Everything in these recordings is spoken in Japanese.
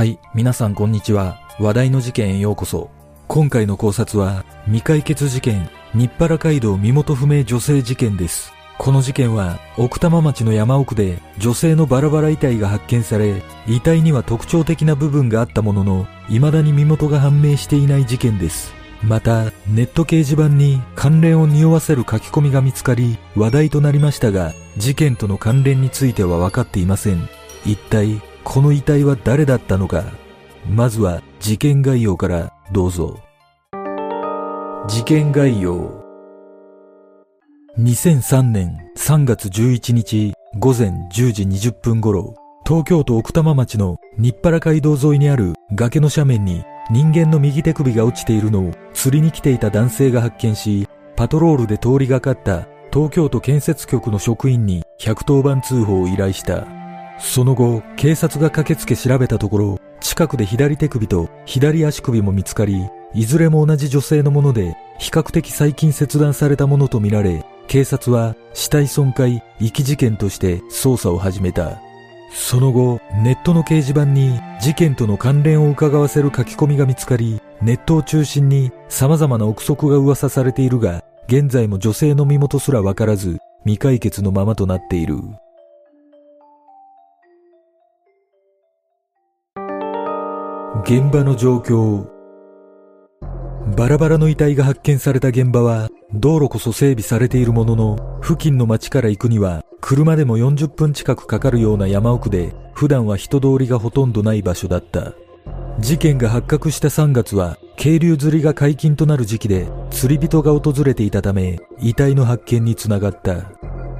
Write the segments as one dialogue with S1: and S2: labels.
S1: はい、皆さんこんにちは。話題の事件へようこそ。今回の考察は、未解決事件、日原街道身元不明女性事件です。この事件は、奥多摩町の山奥で女性のバラバラ遺体が発見され、遺体には特徴的な部分があったものの、未だに身元が判明していない事件です。また、ネット掲示板に関連を匂わせる書き込みが見つかり、話題となりましたが、事件との関連については分かっていません。一体、この遺体は誰だったのか？まずは、事件概要からどうぞ。事件概要。2003年3月11日午前10時20分頃、東京都奥多摩町の日原街道沿いにある崖の斜面に人間の右手首が落ちているのを釣りに来ていた男性が発見し、パトロールで通りがかった東京都建設局の職員に110番通報を依頼した。その後、警察が駆けつけ調べたところ、近くで左手首と左足首も見つかり、いずれも同じ女性のもので、比較的最近切断されたものとみられ、警察は死体損壊、遺棄事件として捜査を始めた。その後、ネットの掲示板に事件との関連を伺わせる書き込みが見つかり、ネットを中心に様々な憶測が噂されているが、現在も女性の身元すらわからず、未解決のままとなっている。現場の状況。バラバラの遺体が発見された現場は、道路こそ整備されているものの、付近の町から行くには、車でも40分近くかかるような山奥で、普段は人通りがほとんどない場所だった。事件が発覚した3月は、渓流釣りが解禁となる時期で、釣り人が訪れていたため、遺体の発見につながった。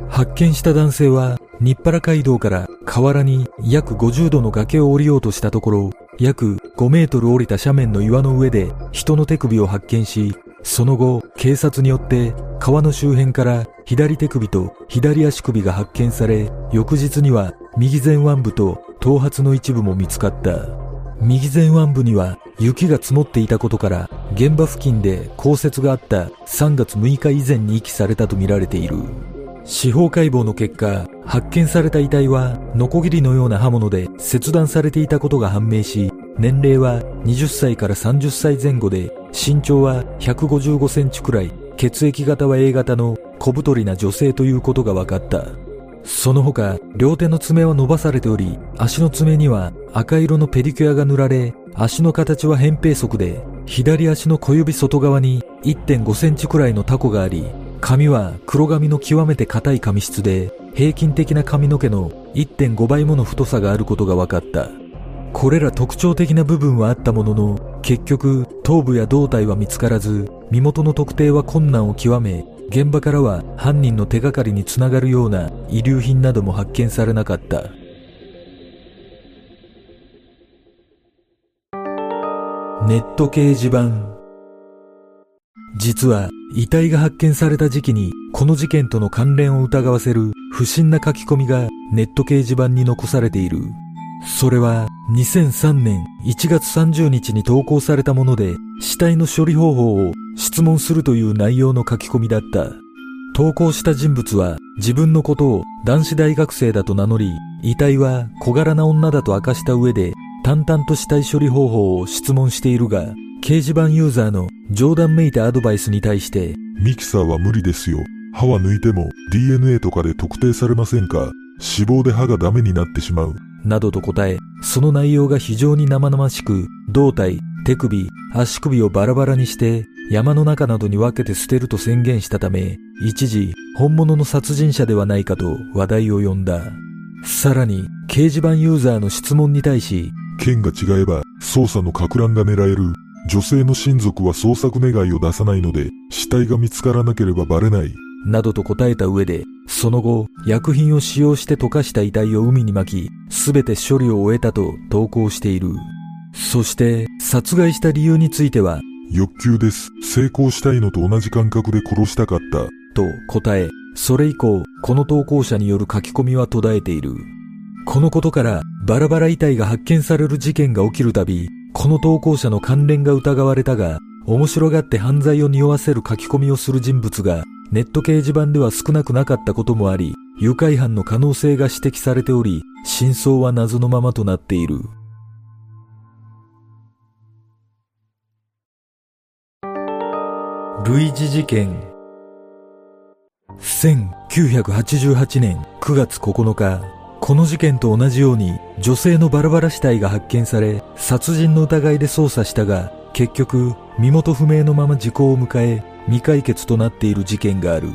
S1: 発見した男性は、日原街道から河原に約50度の崖を降りようとしたところ、約5メートル降りた斜面の岩の上で人の手首を発見し、その後、警察によって川の周辺から左手首と左足首が発見され、翌日には右前腕部と頭髪の一部も見つかった。右前腕部には雪が積もっていたことから、現場付近で降雪があった3月6日以前に遺棄されたとみられている。司法解剖の結果、発見された遺体は、ノコギリのような刃物で切断されていたことが判明し、年齢は20歳から30歳前後で、身長は155センチくらい、血液型は A 型の小太りな女性ということが分かった。その他、両手の爪は伸ばされており、足の爪には赤色のペディキュアが塗られ、足の形は扁平足で、左足の小指外側に1.5センチくらいのタコがあり、髪は黒髪の極めて硬い髪質で、平均的な髪の毛の1.5倍もの太さがあることが分かった。これら特徴的な部分はあったものの、結局、頭部や胴体は見つからず、身元の特定は困難を極め、現場からは犯人の手がかりにつながるような遺留品なども発見されなかった。ネット掲示板実は遺体が発見された時期にこの事件との関連を疑わせる不審な書き込みがネット掲示板に残されている。それは2003年1月30日に投稿されたもので死体の処理方法を質問するという内容の書き込みだった。投稿した人物は自分のことを男子大学生だと名乗り、遺体は小柄な女だと明かした上で淡々と死体処理方法を質問しているが、掲示板ユーザーの冗談めいたアドバイスに対して、
S2: ミキサーは無理ですよ。歯は抜いても DNA とかで特定されませんか？死亡で歯がダメになってしまう。
S1: などと答え、その内容が非常に生々しく、胴体、手首、足首をバラバラにして、山の中などに分けて捨てると宣言したため、一時、本物の殺人者ではないかと話題を呼んだ。さらに、掲示板ユーザーの質問に対し、
S2: 県が違えば捜査の撹乱が狙える。女性の親族は捜索願いを出さないので、死体が見つからなければバレない。
S1: などと答えた上で、その後、薬品を使用して溶かした遺体を海に巻き、すべて処理を終えたと投稿している。そして、殺害した理由については、
S2: 欲求です。成功したいのと同じ感覚で殺したかった。
S1: と答え、それ以降、この投稿者による書き込みは途絶えている。このことから、バラバラ遺体が発見される事件が起きるたび、この投稿者の関連が疑われたが、面白がって犯罪を匂わせる書き込みをする人物が、ネット掲示板では少なくなかったこともあり、誘拐犯の可能性が指摘されており、真相は謎のままとなっている。類似事件1988年9月9日、この事件と同じように女性のバラバラ死体が発見され、殺人の疑いで捜査したが、結局、身元不明のまま時効を迎え、未解決となっている事件がある。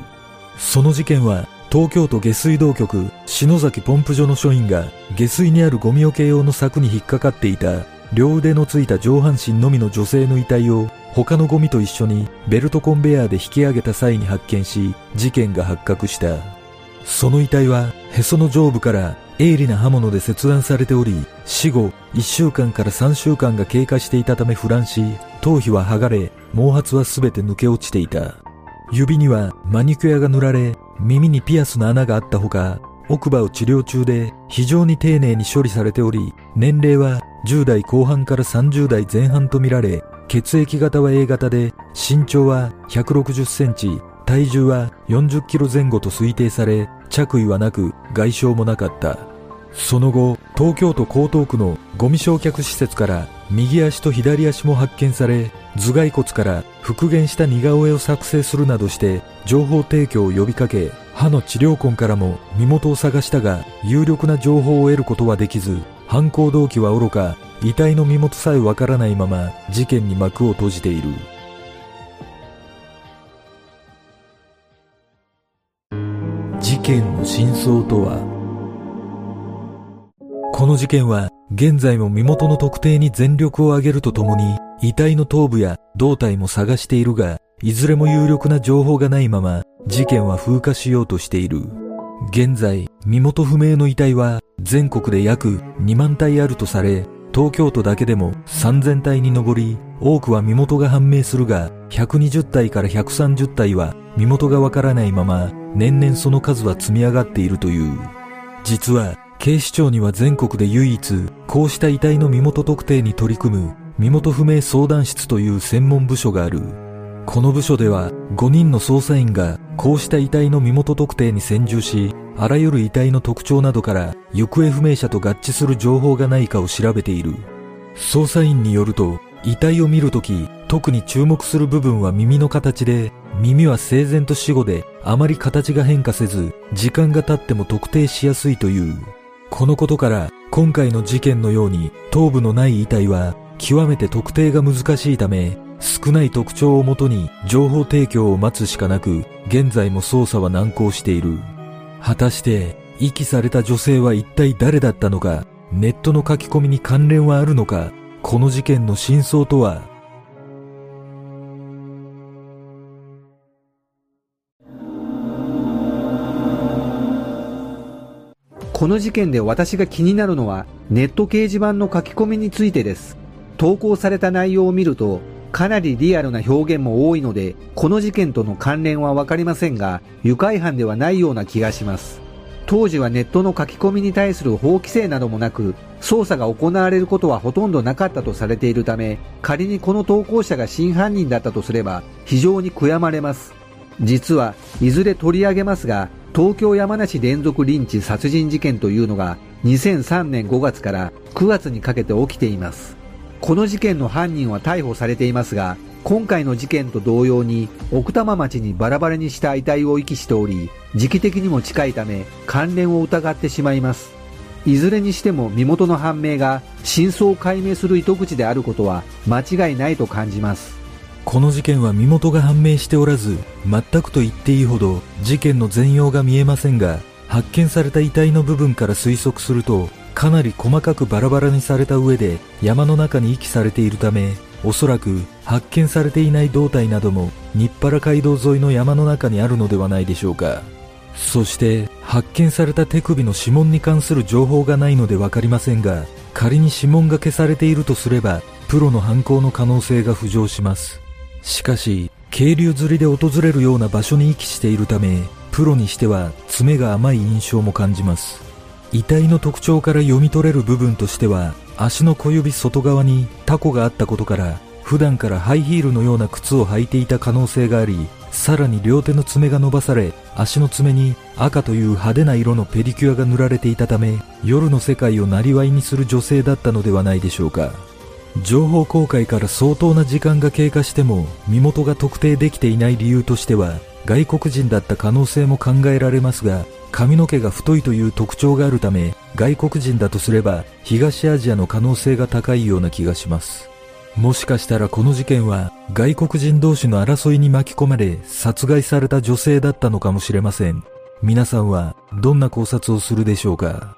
S1: その事件は東京都下水道局篠崎ポンプ所の署員が下水にあるゴミ置け用の柵に引っかかっていた両腕のついた上半身のみの女性の遺体を他のゴミと一緒にベルトコンベヤーで引き上げた際に発見し事件が発覚した。その遺体はへその上部から鋭利な刃物で切断されており死後1週間から3週間が経過していたため腐乱し頭皮は剥がれ毛髪は全て抜け落ちていた。指にはマニキュアが塗られ耳にピアスの穴があったほか奥歯を治療中で非常に丁寧に処理されており年齢は10代後半から30代前半とみられ血液型は A 型で身長は160センチ体重は40キロ前後と推定され着衣はなく外傷もなかった。その後東京都江東区のゴミ焼却施設から右足と左足も発見され頭蓋骨から復元した似顔絵を作成するなどして情報提供を呼びかけ歯の治療痕からも身元を探したが有力な情報を得ることはできず犯行動機は愚か遺体の身元さえわからないまま事件に幕を閉じている。事件の真相とは？この事件は現在も身元の特定に全力を挙げるとともに遺体の頭部や胴体も探しているがいずれも有力な情報がないまま事件は風化しようとしている。現在身元不明の遺体は全国で約2万体あるとされ東京都だけでも3000体に上り多くは身元が判明するが120体から130体は身元がわからないまま年々その数は積み上がっているという。実は警視庁には全国で唯一こうした遺体の身元特定に取り組む身元不明相談室という専門部署がある。この部署では5人の捜査員がこうした遺体の身元特定に専従しあらゆる遺体の特徴などから行方不明者と合致する情報がないかを調べている。捜査員によると遺体を見るとき特に注目する部分は耳の形で耳は整然と死後であまり形が変化せず時間が経っても特定しやすいという。このことから今回の事件のように頭部のない遺体は極めて特定が難しいため少ない特徴をもとに情報提供を待つしかなく現在も捜査は難航している。果たして遺棄された女性は一体誰だったのか？ネットの書き込みに関連はあるのか？この事件の真相とは？
S3: この事件で私が気になるのはネット掲示板の書き込みについてです。投稿された内容を見るとかなりリアルな表現も多いのでこの事件との関連はわかりませんが愉快犯ではないような気がします。当時はネットの書き込みに対する法規制などもなく捜査が行われることはほとんどなかったとされているため仮にこの投稿者が真犯人だったとすれば非常に悔やまれます。実はいずれ取り上げますが東京山梨連続リンチ殺人事件というのが2003年5月から9月にかけて起きています。この事件の犯人は逮捕されていますが今回の事件と同様に奥多摩町にバラバラにした遺体を遺棄しており時期的にも近いため関連を疑ってしまいます。いずれにしても身元の判明が真相を解明する糸口であることは間違いないと感じます。
S1: この事件は身元が判明しておらず全くと言っていいほど事件の全容が見えませんが発見された遺体の部分から推測するとかなり細かくバラバラにされた上で山の中に遺棄されているためおそらく発見されていない胴体なども日原街道沿いの山の中にあるのではないでしょうか。そして発見された手首の指紋に関する情報がないので分かりませんが仮に指紋が消されているとすればプロの犯行の可能性が浮上します。しかし渓流釣りで訪れるような場所に遺棄しているためプロにしては爪が甘い印象も感じます。遺体の特徴から読み取れる部分としては足の小指外側にタコがあったことから普段からハイヒールのような靴を履いていた可能性がありさらに両手の爪が伸ばされ足の爪に赤という派手な色のペディキュアが塗られていたため夜の世界を生りにする女性だったのではないでしょうか。情報公開から相当な時間が経過しても身元が特定できていない理由としては外国人だった可能性も考えられますが髪の毛が太いという特徴があるため外国人だとすれば東アジアの可能性が高いような気がします。もしかしたらこの事件は外国人同士の争いに巻き込まれ殺害された女性だったのかもしれません。皆さんはどんな考察をするでしょうか？